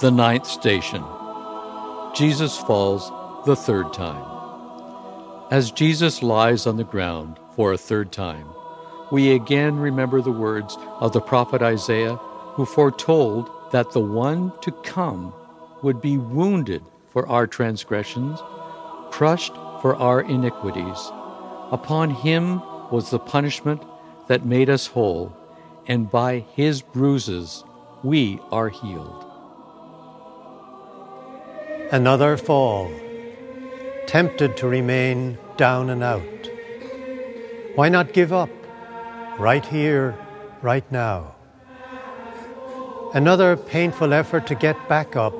The ninth station. Jesus falls the third time. As Jesus lies on the ground for a third time, we again remember the words of the prophet Isaiah, who foretold that the one to come would be wounded for our transgressions, crushed for our iniquities. Upon him was the punishment that made us whole, and by his bruises we are healed. Another fall, tempted to remain down and out. Why not give up right here, right now? Another painful effort to get back up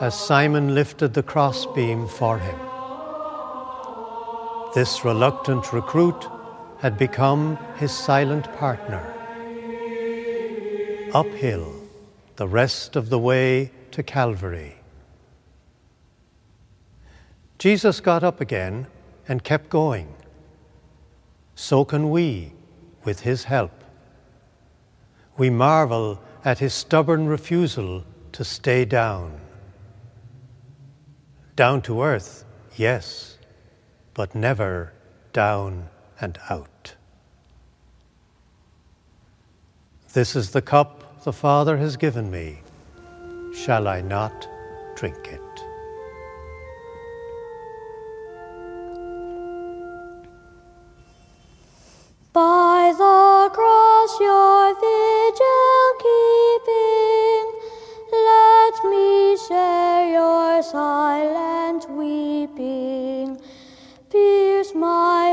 as Simon lifted the crossbeam for him. This reluctant recruit had become his silent partner. Uphill, the rest of the way to Calvary. Jesus got up again and kept going. So can we with his help. We marvel at his stubborn refusal to stay down. Down to earth, yes, but never down and out. This is the cup the Father has given me. Shall I not drink it? Silent weeping. Pierce my